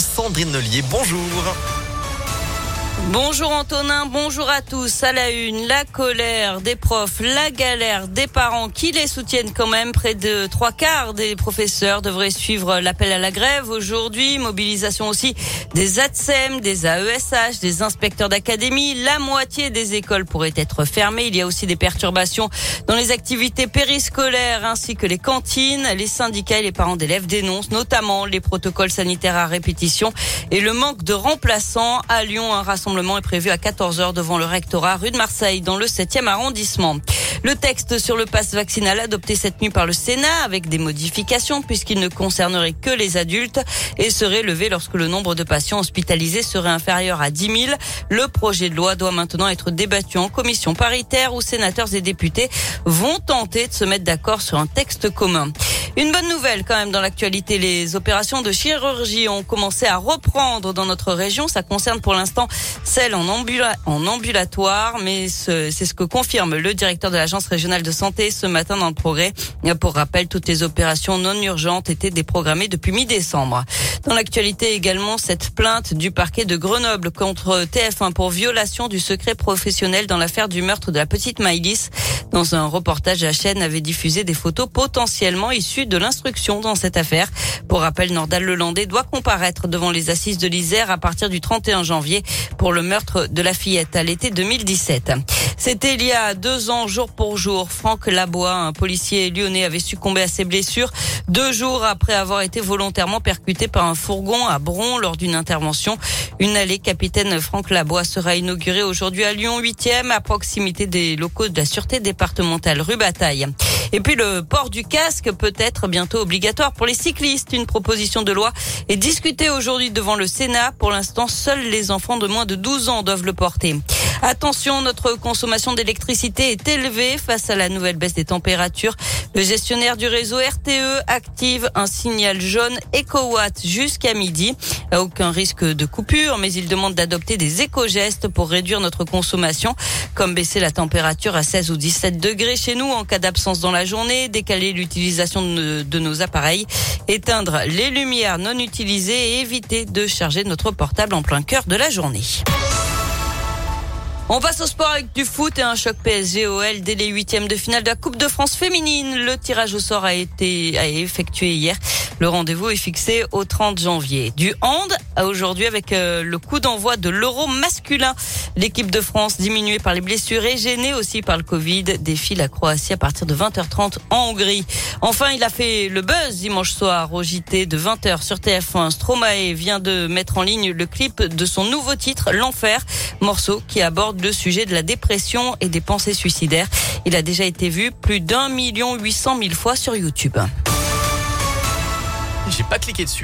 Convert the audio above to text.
Sandrine Nollier, bonjour. Bonjour Antonin, bonjour à tous. À la une, la colère des profs, la galère des parents qui les soutiennent quand même. Près de trois quarts des professeurs devraient suivre l'appel à la grève aujourd'hui. Mobilisation aussi des ATSEM, des AESH, des inspecteurs d'académie. La moitié des écoles pourraient être fermées. Il y a aussi des perturbations dans les activités périscolaires ainsi que les cantines. Les syndicats et les parents d'élèves dénoncent notamment les protocoles sanitaires à répétition et le manque de remplaçants. À Lyon, un rassemblement est prévu à 14h devant le rectorat rue de Marseille dans le 7e arrondissement. Le texte sur le passe vaccinal adopté cette nuit par le Sénat avec des modifications puisqu'il ne concernerait que les adultes et serait levé lorsque le nombre de patients hospitalisés serait inférieur à 10 000. Le projet de loi doit maintenant être débattu en commission paritaire où sénateurs et députés vont tenter de se mettre d'accord sur un texte commun. Une bonne nouvelle quand même dans l'actualité. Les opérations de chirurgie ont commencé à reprendre dans notre région. Ça concerne pour l'instant celles en, ambulatoire, mais c'est ce que confirme le directeur de l'agence régionale de santé ce matin dans le progrès. Pour rappel, toutes les opérations non urgentes étaient déprogrammées depuis mi-décembre. Dans l'actualité également, cette plainte du parquet de Grenoble contre TF1 pour violation du secret professionnel dans l'affaire du meurtre de la petite Maïlis. Dans un reportage, la chaîne avait diffusé des photos potentiellement issues de l'instruction dans cette affaire. Pour rappel, Nordal Lelandais doit comparaître devant les assises de l'Isère à partir du 31 janvier pour le meurtre de la fillette à l'été 2017. C'était il y a deux ans, jour pour jour. Franck Labois, un policier lyonnais, avait succombé à ses blessures deux jours après avoir été volontairement percuté par un fourgon à Bron lors d'une intervention. Une allée capitaine Franck Labois sera inaugurée aujourd'hui à Lyon 8e à proximité des locaux de la Sûreté départementale rue Bataille. Et puis le port du casque peut être bientôt obligatoire pour les cyclistes. Une proposition de loi est discutée aujourd'hui devant le Sénat. Pour l'instant, seuls les enfants de moins de 12 ans doivent le porter. Attention, notre consommation d'électricité est élevée face à la nouvelle baisse des températures. Le gestionnaire du réseau RTE active un signal jaune EcoWatt jusqu'à midi. Aucun risque de coupure, mais il demande d'adopter des éco-gestes pour réduire notre consommation, comme baisser la température à 16 ou 17 degrés chez nous en cas d'absence dans la journée, décaler l'utilisation de nos appareils, éteindre les lumières non utilisées et éviter de charger notre portable en plein cœur de la journée. On passe au sport avec du foot et un choc PSG-OL dès les huitièmes de finale de la Coupe de France féminine. Le tirage au sort a été effectué hier. Le rendez-vous est fixé au 30 janvier. Du hand aujourd'hui avec euh, le coup d'envoi de l'Euro masculin. L'équipe de France, diminuée par les blessures et gênée aussi par le Covid, défie la Croatie à partir de 20h30 en Hongrie. Enfin, il a fait le buzz dimanche soir au JT de 20h sur TF1. Stromae vient de mettre en ligne le clip de son nouveau titre, L'Enfer, morceau qui aborde le sujet de la dépression et des pensées suicidaires. Il a déjà été vu plus d'un million huit cent mille fois sur YouTube. J'ai pas cliqué dessus.